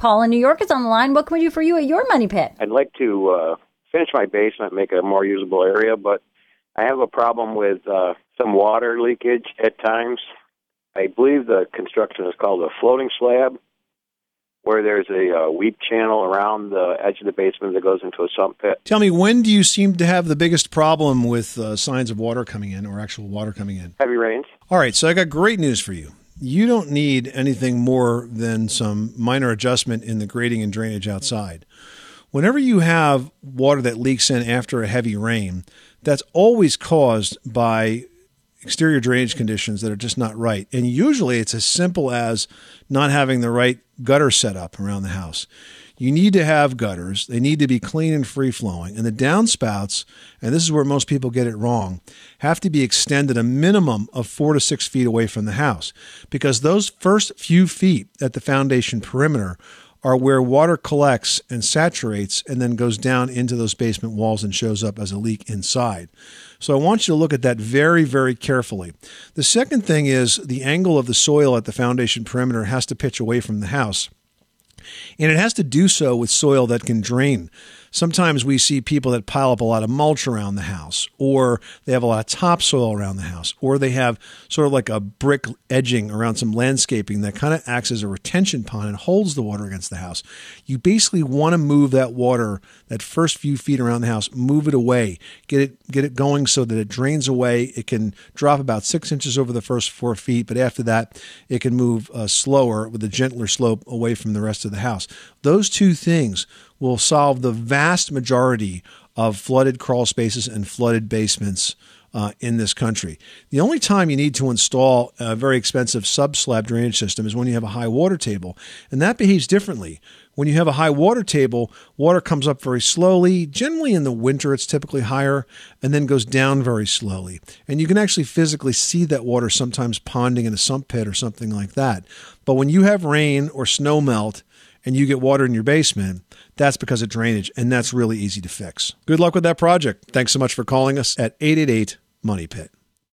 Paul in New York is on the line. What can we do for you at your money pit? I'd like to uh, finish my basement, make it a more usable area, but I have a problem with uh, some water leakage at times. I believe the construction is called a floating slab, where there's a uh, weep channel around the edge of the basement that goes into a sump pit. Tell me, when do you seem to have the biggest problem with uh, signs of water coming in or actual water coming in? Heavy rains. All right, so I got great news for you. You don't need anything more than some minor adjustment in the grading and drainage outside. Whenever you have water that leaks in after a heavy rain, that's always caused by exterior drainage conditions that are just not right. And usually it's as simple as not having the right gutter set up around the house. You need to have gutters. They need to be clean and free flowing. And the downspouts, and this is where most people get it wrong, have to be extended a minimum of four to six feet away from the house because those first few feet at the foundation perimeter are where water collects and saturates and then goes down into those basement walls and shows up as a leak inside. So I want you to look at that very, very carefully. The second thing is the angle of the soil at the foundation perimeter has to pitch away from the house. And it has to do so with soil that can drain. Sometimes we see people that pile up a lot of mulch around the house, or they have a lot of topsoil around the house, or they have sort of like a brick edging around some landscaping that kind of acts as a retention pond and holds the water against the house. You basically want to move that water, that first few feet around the house, move it away, get it get it going so that it drains away. It can drop about six inches over the first four feet, but after that, it can move uh, slower with a gentler slope away from the rest of the house. Those two things will solve the vast majority of flooded crawl spaces and flooded basements uh, in this country. The only time you need to install a very expensive sub slab drainage system is when you have a high water table, and that behaves differently. When you have a high water table, water comes up very slowly. Generally, in the winter, it's typically higher and then goes down very slowly. And you can actually physically see that water sometimes ponding in a sump pit or something like that. But when you have rain or snow melt, and you get water in your basement, that's because of drainage, and that's really easy to fix. Good luck with that project. Thanks so much for calling us at 888 Money Pit.